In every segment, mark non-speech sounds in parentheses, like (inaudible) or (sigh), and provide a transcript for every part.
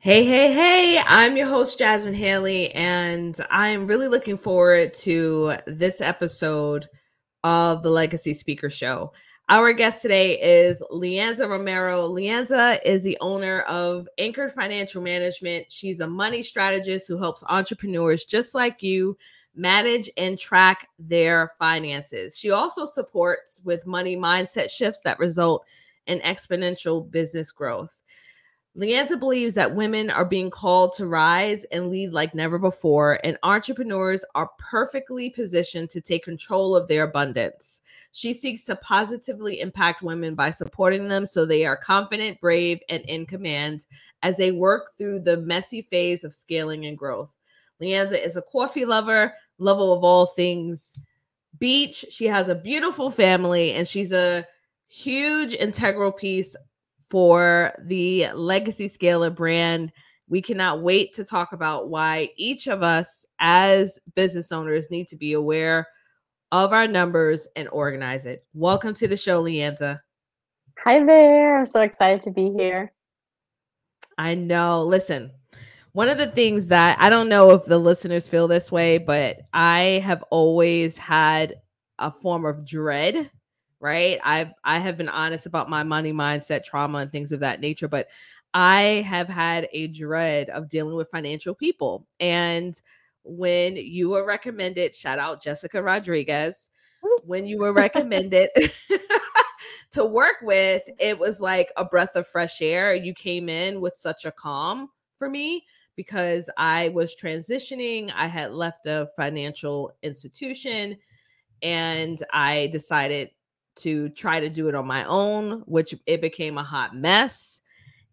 Hey, hey, hey, I'm your host, Jasmine Haley, and I'm really looking forward to this episode of the Legacy Speaker Show. Our guest today is LeeAnza Romero. LeeAnza is the owner of Anchored Financial Management. She's a money strategist who helps entrepreneurs just like you manage and track their finances. She also supports with money mindset shifts that result in exponential business growth. LeeAnza believes that women are being called to rise and lead like never before, and entrepreneurs are perfectly positioned to take control of their abundance. She seeks to positively impact women by supporting them so they are confident, brave, and in command as they work through the messy phase of scaling and growth. LeeAnza is a coffee lover, lover of all things beach. She has a beautiful family, and she's a huge integral piece for the Legacy Scaler brand. We cannot wait to talk about why each of us as business owners need to be aware of our numbers and organize it. Welcome to the show, LeeAnza. Hi there. I'm so excited to be here. I know. Listen, one of the things that I don't know if the listeners feel this way, but I have always had a form of dread right? I've I have been honest about my money mindset, trauma, and things of that nature, but I have had a dread of dealing with financial people. And when you were recommended, shout out Jessica Rodriguez, when you were recommended (laughs) (laughs) to work with, it was like a breath of fresh air. You came in with such a calm for me because I was transitioning. I had left a financial institution and I decided to try to do it on my own, which it became a hot mess.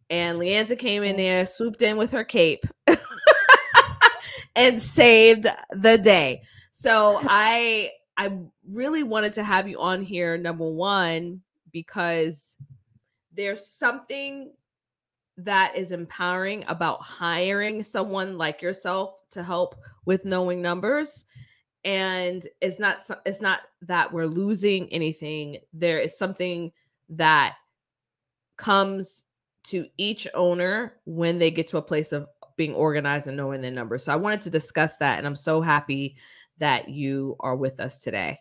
And LeeAnza came in there, swooped in with her cape, (laughs) and saved the day. So I I really wanted to have you on here, number one, because there's something that is empowering about hiring someone like yourself to help with knowing numbers and it's not it's not that we're losing anything there is something that comes to each owner when they get to a place of being organized and knowing their numbers. So i wanted to discuss that and i'm so happy that you are with us today.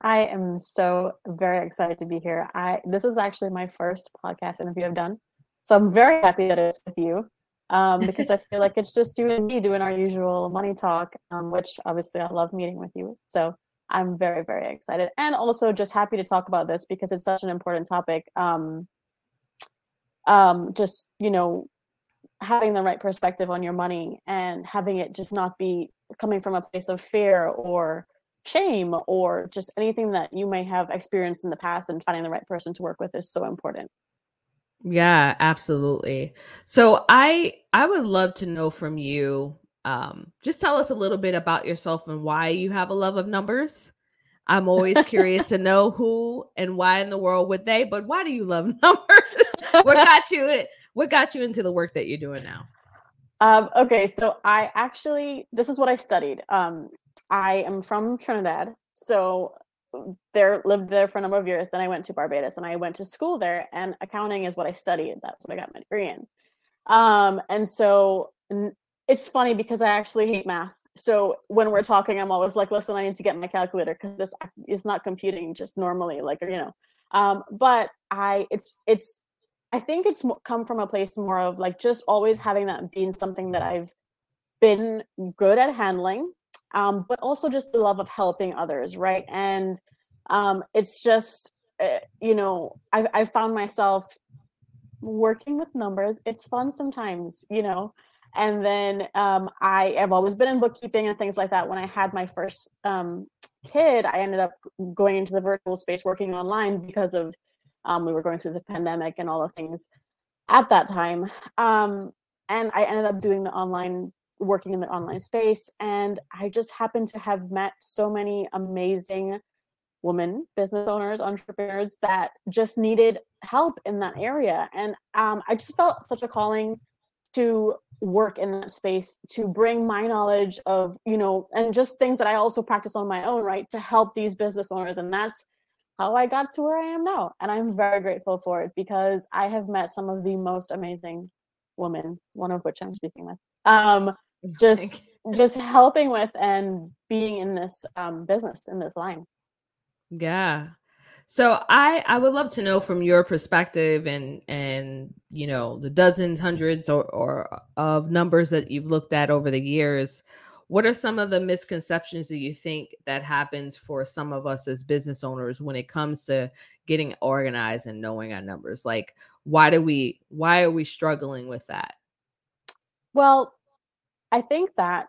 I am so very excited to be here. I this is actually my first podcast interview i've done so i'm very happy that it's with you um, (laughs) because I feel like it's just you and me doing our usual money talk, um, which obviously I love meeting with you. So I'm very, very excited. And also just happy to talk about this because it's such an important topic. Um, um, just, you know, having the right perspective on your money and having it just not be coming from a place of fear or shame or just anything that you may have experienced in the past and finding the right person to work with is so important. Yeah, absolutely. So I I would love to know from you um just tell us a little bit about yourself and why you have a love of numbers. I'm always curious to know who and why in the world would they, but why do you love (laughs) numbers? what (laughs) got you what got you into the work that you're doing now? Um, okay, so I actually this is what I studied. Um, I am from Trinidad, so there lived there for a number of years. Then i went to barbados and i went to school there and accounting is what i studied. That's what i got my degree in. Um, and so it's funny because i actually hate math. So when we're talking i'm always like listen i need to get my calculator because this is not computing just normally like you know. Um, but i it's it's i think it's come from a place more of like just always having that being something that i've been good at handling um, but also just the love of helping others, right? And um, it's just, uh, you know, I, I found myself working with numbers. It's fun sometimes, you know. And then um, I have always been in bookkeeping and things like that. When I had my first um, kid, I ended up going into the virtual space working online because of um, we were going through the pandemic and all the things at that time. Um, and I ended up doing the online working in the online space. And I just happened to have met so many amazing women business owners, entrepreneurs that just needed help in that area. And um, I just felt such a calling to work in that space to bring my knowledge of you know and just things that i also practice on my own right to help these business owners and that's how i got to where i am now and i'm very grateful for it because i have met some of the most amazing women, one of which I'm speaking with. Um, just (laughs) just helping with and being in this um, business in this line. Yeah. So I I would love to know from your perspective and and you know the dozens, hundreds or or of numbers that you've looked at over the years, what are some of the misconceptions that you think that happens for some of us as business owners when it comes to getting organized and knowing our numbers? Like why do we why are we struggling with that? Well, I think that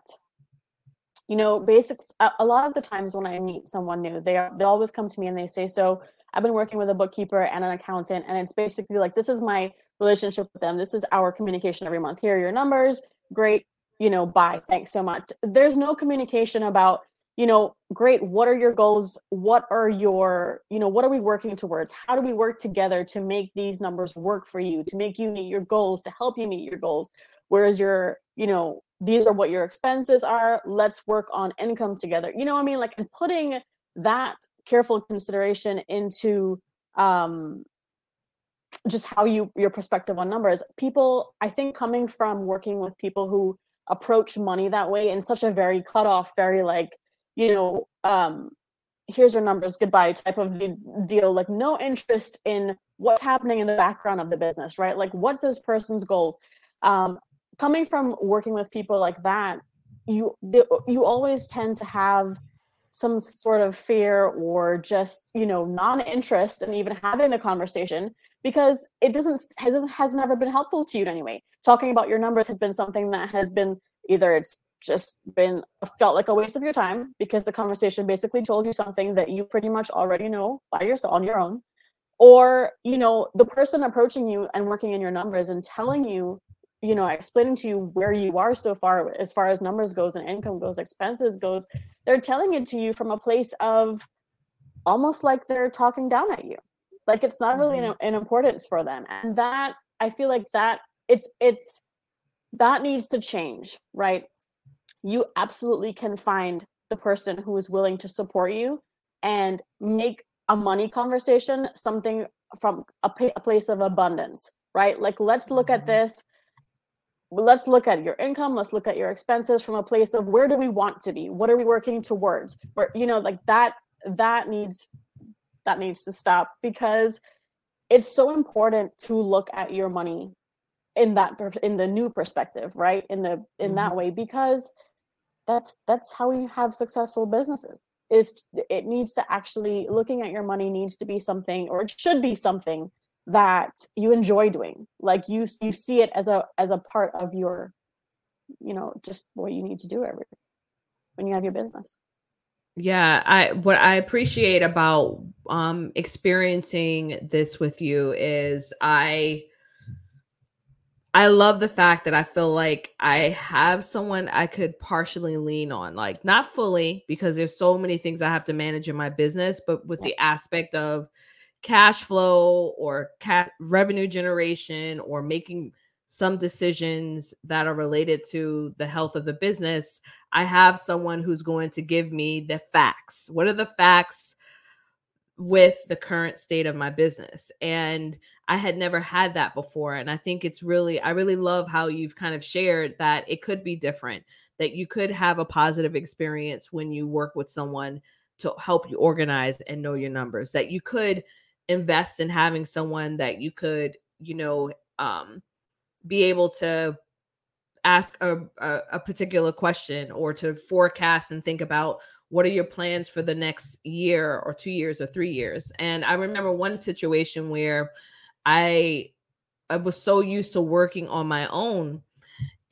you know basics a, a, lot of the times when i meet someone new they are, they always come to me and they say so i've been working with a bookkeeper and an accountant and it's basically like this is my relationship with them. This is our communication every month. Here are your numbers. Great you know bye. Thanks so much. There's no communication about you know great what are your goals? What are your you know what are we working towards? How do we work together to make these numbers work for you to make you meet your goals to help you meet your goals? Whereas your you know these are what your expenses are let's work on income together you know what i mean? Like and putting that careful consideration into um just how you your perspective on numbers. People i think coming from working with people who approach money that way in such a very cut off very like you know um here's your numbers goodbye type of deal like no interest in what's happening in the background of the business right? Like what's this person's goal um coming from working with people like that you you always tend to have some sort of fear or just you know non-interest in even having the conversation because it doesn't has, has never been helpful to you in any way. Talking about your numbers has been something that has been either it's just been felt like a waste of your time because the conversation basically told you something that you pretty much already know by yourself on your own or you know the person approaching you and working in your numbers and telling you you know explaining to you where you are so far as far as numbers goes and income goes expenses goes they're telling it to you from a place of almost like they're talking down at you like it's not really mm-hmm. an, an importance for them and that i feel like that it's it's that needs to change right you absolutely can find the person who is willing to support you and make a money conversation something from a, a place of abundance right like let's look at mm-hmm. this let's look at your income let's look at your expenses from a place of where do we want to be? What are we working towards? Where you know like that that needs that needs to stop because it's so important to look at your money in that in the new perspective right? In the in mm-hmm. that way because that's that's how we have successful businesses is it needs to actually looking at your money needs to be something or it should be something that you enjoy doing like you you see it as a as a part of your you know just what you need to do every when you have your business yeah i what i appreciate about um experiencing this with you is i i love the fact that i feel like i have someone i could partially lean on like not fully because there's so many things i have to manage in my business but with yeah. the aspect of cash flow or cat revenue generation or making some decisions that are related to the health of the business, I have someone who's going to give me the facts. What are the facts with the current state of my business? And I had never had that before. And I think it's really, I really love how you've kind of shared that it could be different, that you could have a positive experience when you work with someone to help you organize and know your numbers, that you could invest in having someone that you could, you know, um, be able to ask a, a, a particular question or to forecast and think about what are your plans for the next year or two years or three years. And I remember one situation where I I was so used to working on my own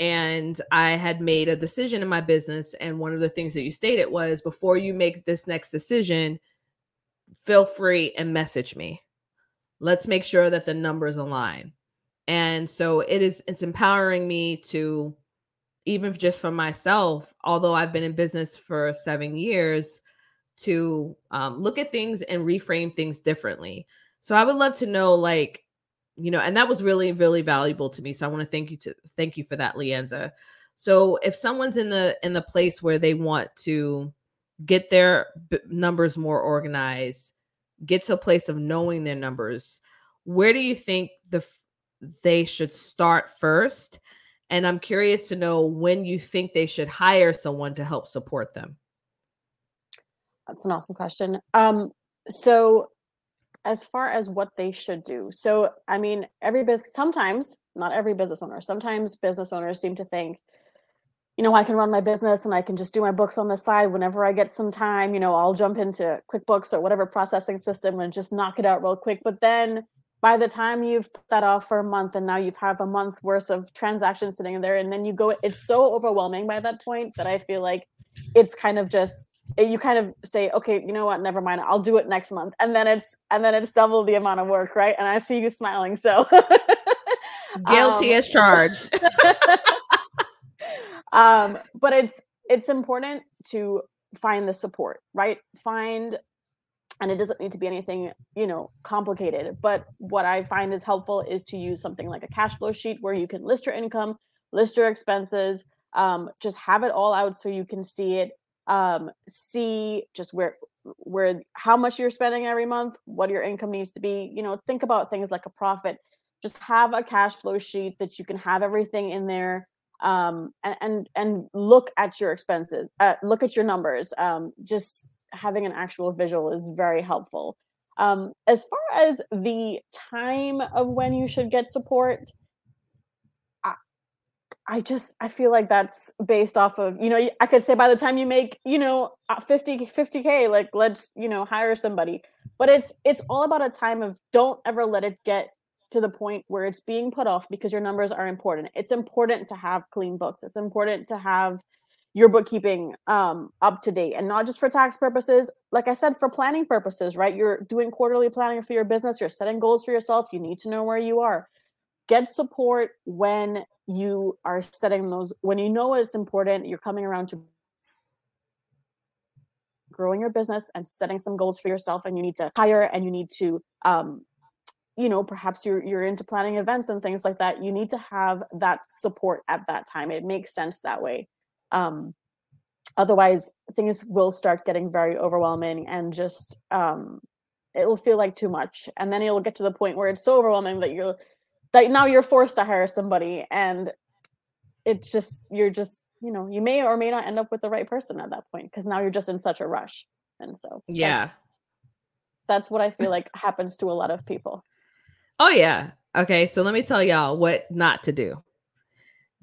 and I had made a decision in my business. And one of the things that you stated was before you make this next decision, feel free and message me. Let's make sure that the numbers align. And so it is it's empowering me to even just for myself, although I've been in business for 7 years to um, look at things and reframe things differently. So I would love to know like you know, and that was really really valuable to me. So I want to thank you to thank you for that, LeeAnza. So if someone's in the in the place where they want to get their b- numbers more organized, get to a place of knowing their numbers where do you think the they should start first? And I'm curious to know when you think they should hire someone to help support them. That's an awesome question. Um, so as far as what they should do. So, I mean, every business, sometimes, not every business owner, sometimes business owners seem to think, you know, I can run my business and I can just do my books on the side whenever I get some time. You know, I'll jump into QuickBooks or whatever processing system and just knock it out real quick. But then by the time you've put that off for a month and now you've have a month worth of transactions sitting in there, and then you go, it's so overwhelming by that point that I feel like it's kind of just you kind of say okay you know what? Never mind. I'll do it next month. And then it's and then it's double the amount of work right? And i see you smiling so. (laughs) Guilty um, as charged (laughs) (laughs) um but it's it's important to find the support right? Find and it doesn't need to be anything you know complicated but what i find is helpful is to use something like a cash flow sheet where you can list your income list your expenses um, just have it all out so you can see it um, see just where where how much you're spending every month what your income needs to be you know think about things like a profit. Just have a cash flow sheet that you can have everything in there um, and, and look at your expenses uh, look at your numbers um, just having an actual visual is very helpful. Um, as far as the time of when you should get support I just I feel like that's based off of you know I could say by the time you make you know uh, 50 50k like let's you know hire somebody. But it's it's all about a time of don't ever let it get to the point where it's being put off because your numbers are important. It's important to have clean books. It's important to have your bookkeeping um, up to date and not just for tax purposes. Like i said for planning purposes right? You're doing quarterly planning for your business. You're setting goals for yourself. You need to know where you are. Get support when you are setting those when you know it's important you're coming around to growing your business and setting some goals for yourself and you need to hire and you need to um, you know perhaps you're you're into planning events and things like that you need to have that support at that time. It makes sense that way. Um, otherwise things will start getting very overwhelming and just um, it'll feel like too much. And then it'll get to the point where it's so overwhelming that you're that now you're forced to hire somebody and it's just you're just you know you may or may not end up with the right person at that point because now you're just in such a rush. And so yeah. that's, that's what i feel like happens to a lot of people oh yeah okay so let me tell y'all what not to do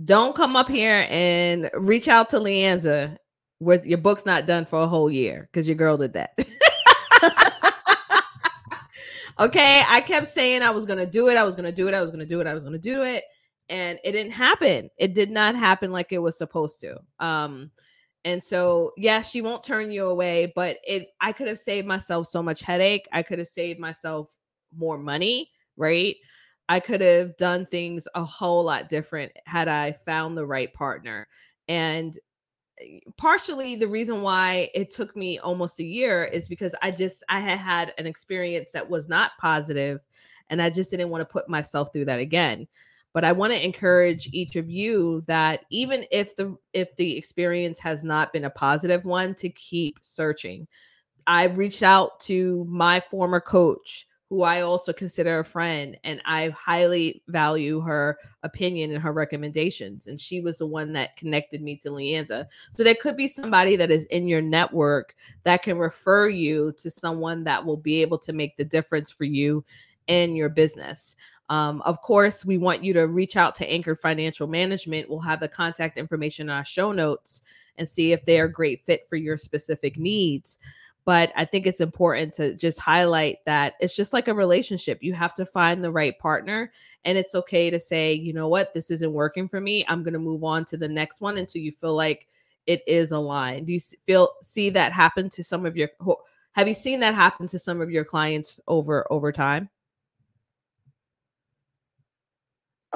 don't come up here and reach out to LeeAnza with your book's not done for a whole year because your girl did that (laughs) Okay. I kept saying I was to do it. I was to do it. I was to do it. I was to do it. And it didn't happen. It did not happen like it was supposed to. Um, and so, yes, she won't turn you away, but it I could have saved myself so much headache. I could have saved myself more money, right? I could have done things a whole lot different had I found the right partner. And eh, partially the reason why it took me almost a year is because I just I had had an experience that was not positive and I just didn't want to put myself through that again. But I want to encourage each of you that even if the if the experience has not been a positive one to keep searching. I've reached out to my former coach who I also consider a friend, and I highly value her opinion and her recommendations. And she was the one that connected me to LeeAnza. So there could be somebody that is in your network that can refer you to someone that will be able to make the difference for you and your business. Um, of course, we want you to reach out to Anchor Financial Management. We'll have the contact information in our show notes and see if they are a great fit for your specific needs but I think it's important to just highlight that it's just like a relationship. You have to find the right partner, and it's okay to say, you know what, this isn't working for me. I'm going to move on to the next one until you feel like it is aligned. Do you feel see that happen to some of your? Have you seen that happen to some of your clients over over time?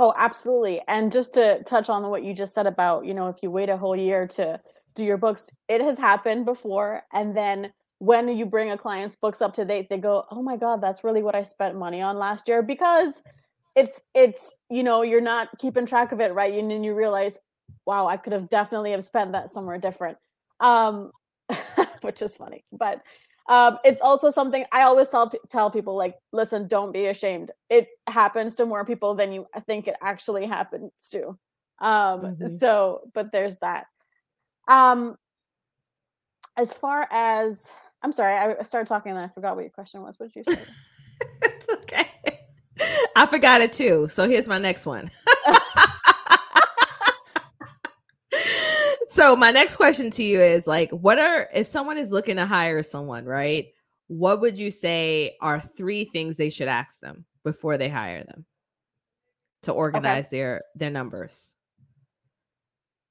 Oh, absolutely. And just to touch on what you just said about, you know, if you wait a whole year to do your books, it has happened before. And then when you bring a client's books up to date they go oh my god that's really what i spent money on last year because it's it's you know you're not keeping track of it right and then you realize wow i could have definitely have spent that somewhere different um (laughs) which is funny but um, it's also something I always tell tell people like, listen, don't be ashamed. It happens to more people than you think it actually happens to. Um, mm-hmm. so, but there's that. Um, as far as I'm sorry, I started talking and I forgot what your question was. What did you say? (laughs) it's okay. I forgot it too. So here's my next one. (laughs) so my next question to you is like what are if someone is looking to hire someone right what would you say are three things they should ask them before they hire them to organize okay. their their numbers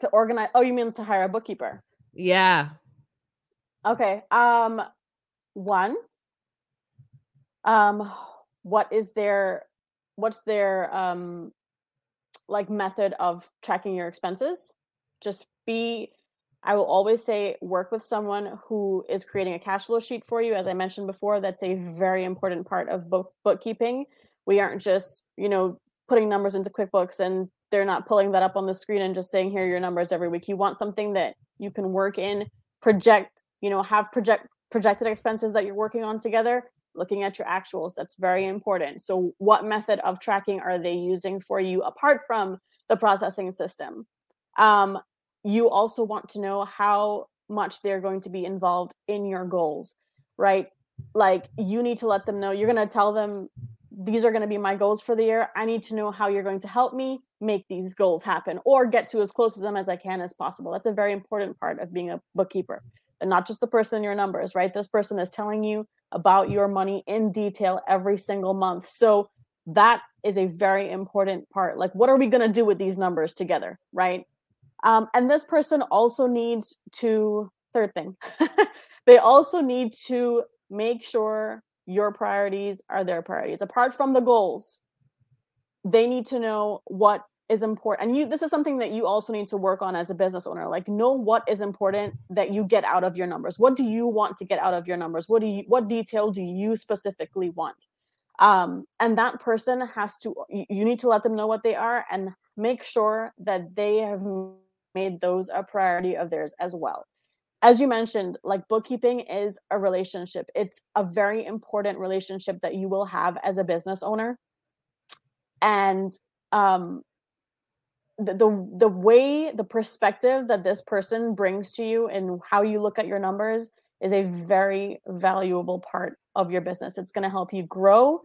to organize oh you mean to hire a bookkeeper yeah okay um one um what is their what's their um like method of tracking your expenses just be I will always say work with someone who is creating a cash flow sheet for you. As I mentioned before, that's a very important part of book bookkeeping. We aren't just, you know, putting numbers into QuickBooks and they're not pulling that up on the screen and just saying here are your numbers every week. You want something that you can work in, project, you know, have project projected expenses that you're working on together, looking at your actuals. That's very important. So what method of tracking are they using for you apart from the processing system? Um, you also want to know how much they're going to be involved in your goals, right? Like you need to let them know you're going to tell them these are going to be my goals for the year. I need to know how you're going to help me make these goals happen or get to as close to them as I can as possible. That's a very important part of being a bookkeeper. Not just the person in your numbers, right? This person is telling you about your money in detail every single month. So that is a very important part. Like, what are we going to do with these numbers together, right? Um, and this person also needs to, third thing, (laughs) they also need to make sure your priorities are their priorities. Apart from the goals, they need to know what is important. And you this is something that you also need to work on as a business owner. Like know what is important that you get out of your numbers. What do you want to get out of your numbers? What do you what detail do you specifically want? Um, and that person has to you need to let them know what they are and make sure that they have made those a priority of theirs as well. As you mentioned, like bookkeeping is a relationship. It's a very important relationship that you will have as a business owner. And um the, the the way the perspective that this person brings to you and how you look at your numbers is a very valuable part of your business. It's going to help you grow.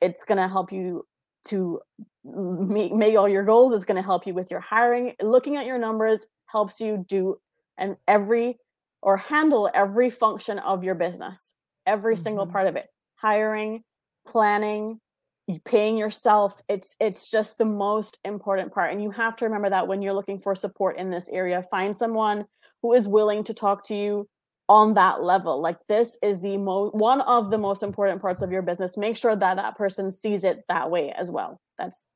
It's going to help you to meet, meet all your goals It's going to help you with your hiring looking at your numbers helps you do and every or handle every function of your business every mm-hmm. single part of it hiring planning paying yourself it's it's just the most important part and you have to remember that when you're looking for support in this area find someone who is willing to talk to you on that level like this is the most one of the most important parts of your business make sure that that person sees it that way as well that's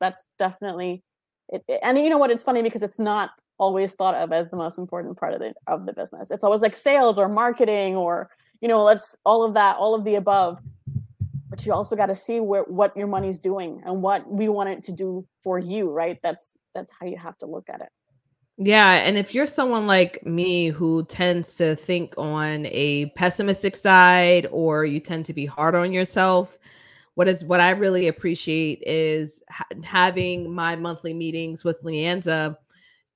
that's definitely it, and you know what it's funny because it's not always thought of as the most important part of the of the business it's always like sales or marketing or you know let's all of that all of the above you also got to see where what your money's doing and what we want it to do for you right? That's that's how you have to look at it. Yeah, and if you're someone like me who tends to think on a pessimistic side or you tend to be hard on yourself, what is what I really appreciate is ha- having my monthly meetings with LeeAnza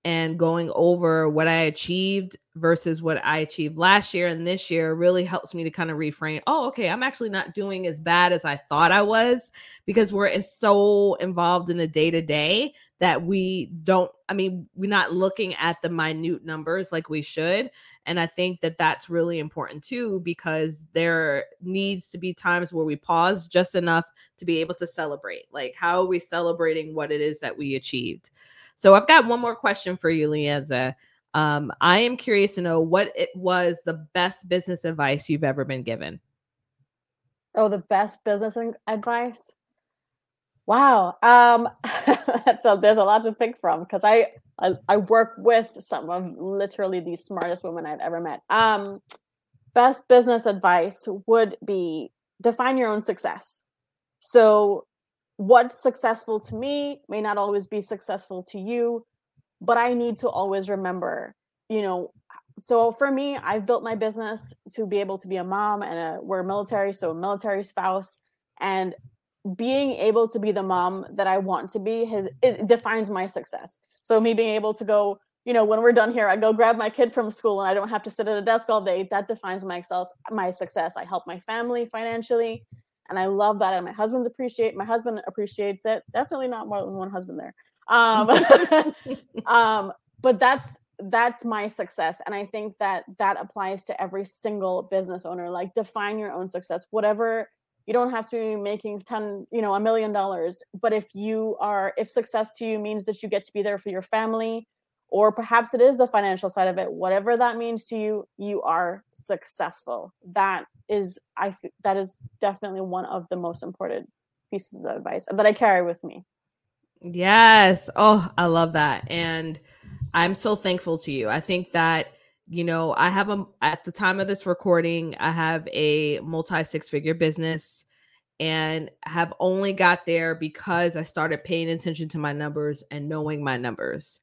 and going over what I achieved versus what I achieved last year and this year really helps me to kind of reframe. Oh, okay, I'm actually not doing as bad as I thought I was because we're so involved in the day to day that we don't i mean we're not looking at the minute numbers like we should and i think that that's really important too because there needs to be times where we pause just enough to be able to celebrate like how are we celebrating what it is that we achieved so i've got one more question for you LeeAnza. um, i am curious to know what it was the best business advice you've ever been given oh the best business advice Wow. Um, (laughs) so there's a lot to pick from because I, I, I work with some of literally the smartest women I've ever met. Um, best business advice would be define your own success. So what's successful to me may not always be successful to you, but I need to always remember, you know, so for me, I've built my business to be able to be a mom and a, we're military, so a military spouse, and being able to be the mom that I want to be has it defines my success. So me being able to go, you know, when we're done here, I go grab my kid from school and I don't have to sit at a desk all day. That defines my excel, my success. I help my family financially, and I love that. And my husband's appreciate my husband appreciates it. Definitely not more than one husband there. Um, (laughs) um, but that's that's my success and i think that that applies to every single business owner like define your own success whatever you don't have to be making 10 you know a million dollars but if you are if success to you means that you get to be there for your family or perhaps it is the financial side of it whatever that means to you you are successful that is i that is definitely one of the most important pieces of advice that i carry with me yes oh i love that and i'm so thankful to you i think that you know, I have a at the time of this recording, I have a multi six figure business and have only got there because I started paying attention to my numbers and knowing my numbers.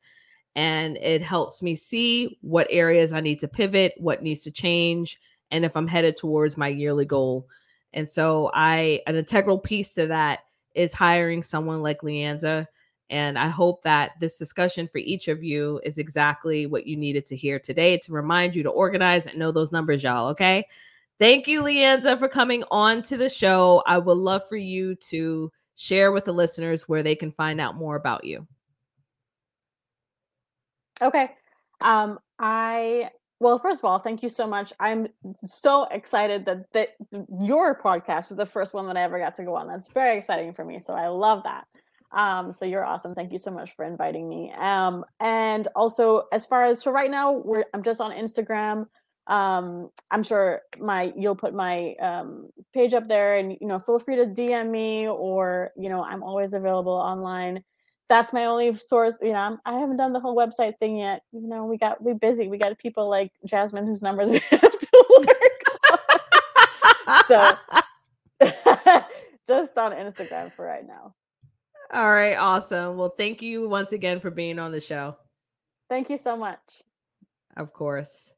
And it helps me see what areas I need to pivot, what needs to change, and if I'm headed towards my yearly goal. And so I an integral piece to that is hiring someone like LeeAnza and I hope that this discussion for each of you is exactly what you needed to hear today to remind you to organize and know those numbers, y'all. Okay. Thank you, LeeAnza, for coming on to the show. I would love for you to share with the listeners where they can find out more about you. Okay. Um, I well, first of all, thank you so much. I'm so excited that that your podcast was the first one that I ever got to go on. That's very exciting for me. So I love that. Um, so you're awesome. Thank you so much for inviting me. Um, and also as far as for right now, we're I'm just on Instagram. Um, I'm sure my you'll put my um page up there and you know feel free to DM me or you know I'm always available online. That's my only source. You know, I'm, I have not done the whole website thing yet. You know, we got we busy. We got people like Jasmine whose numbers (laughs) we have to work. so (laughs) just on Instagram for right now. All right, awesome. Well, thank you once again for being on the show. Thank you so much. Of course.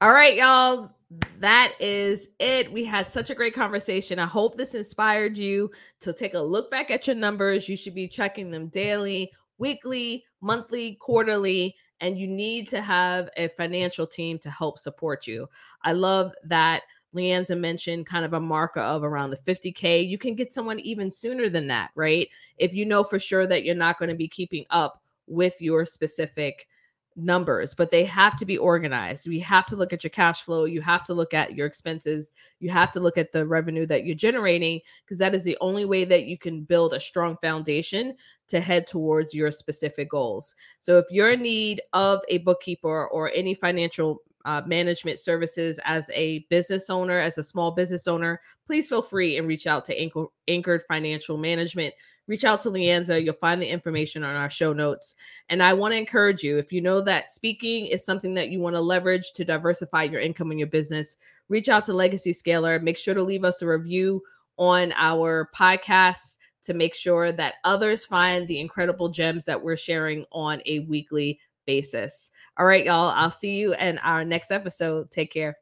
All right, y'all. That is it. We had such a great conversation. I hope this inspired you to take a look back at your numbers. You should be checking them daily, weekly, monthly, quarterly, and you need to have a financial team to help support you. I love that LeeAnza mentioned kind of a marker of around the 50K. You can get someone even sooner than that, right? If you know for sure that you're not going to be keeping up with your specific numbers, but they have to be organized. You have to look at your cash flow. You have to look at your expenses. You have to look at the revenue that you're generating because that is the only way that you can build a strong foundation to head towards your specific goals. So if you're in need of a bookkeeper or any financial uh, management services as a business owner, as a small business owner, please feel free and reach out to Anchor, Anchored Financial Management. Reach out to LeeAnza. You'll find the information on our show notes. And I want to encourage you if you know that speaking is something that you want to leverage to diversify your income in your business, reach out to Legacy Scaler. Make sure to leave us a review on our podcasts to make sure that others find the incredible gems that we're sharing on a weekly basis. All right, y'all. I'll see you in our next episode. Take care.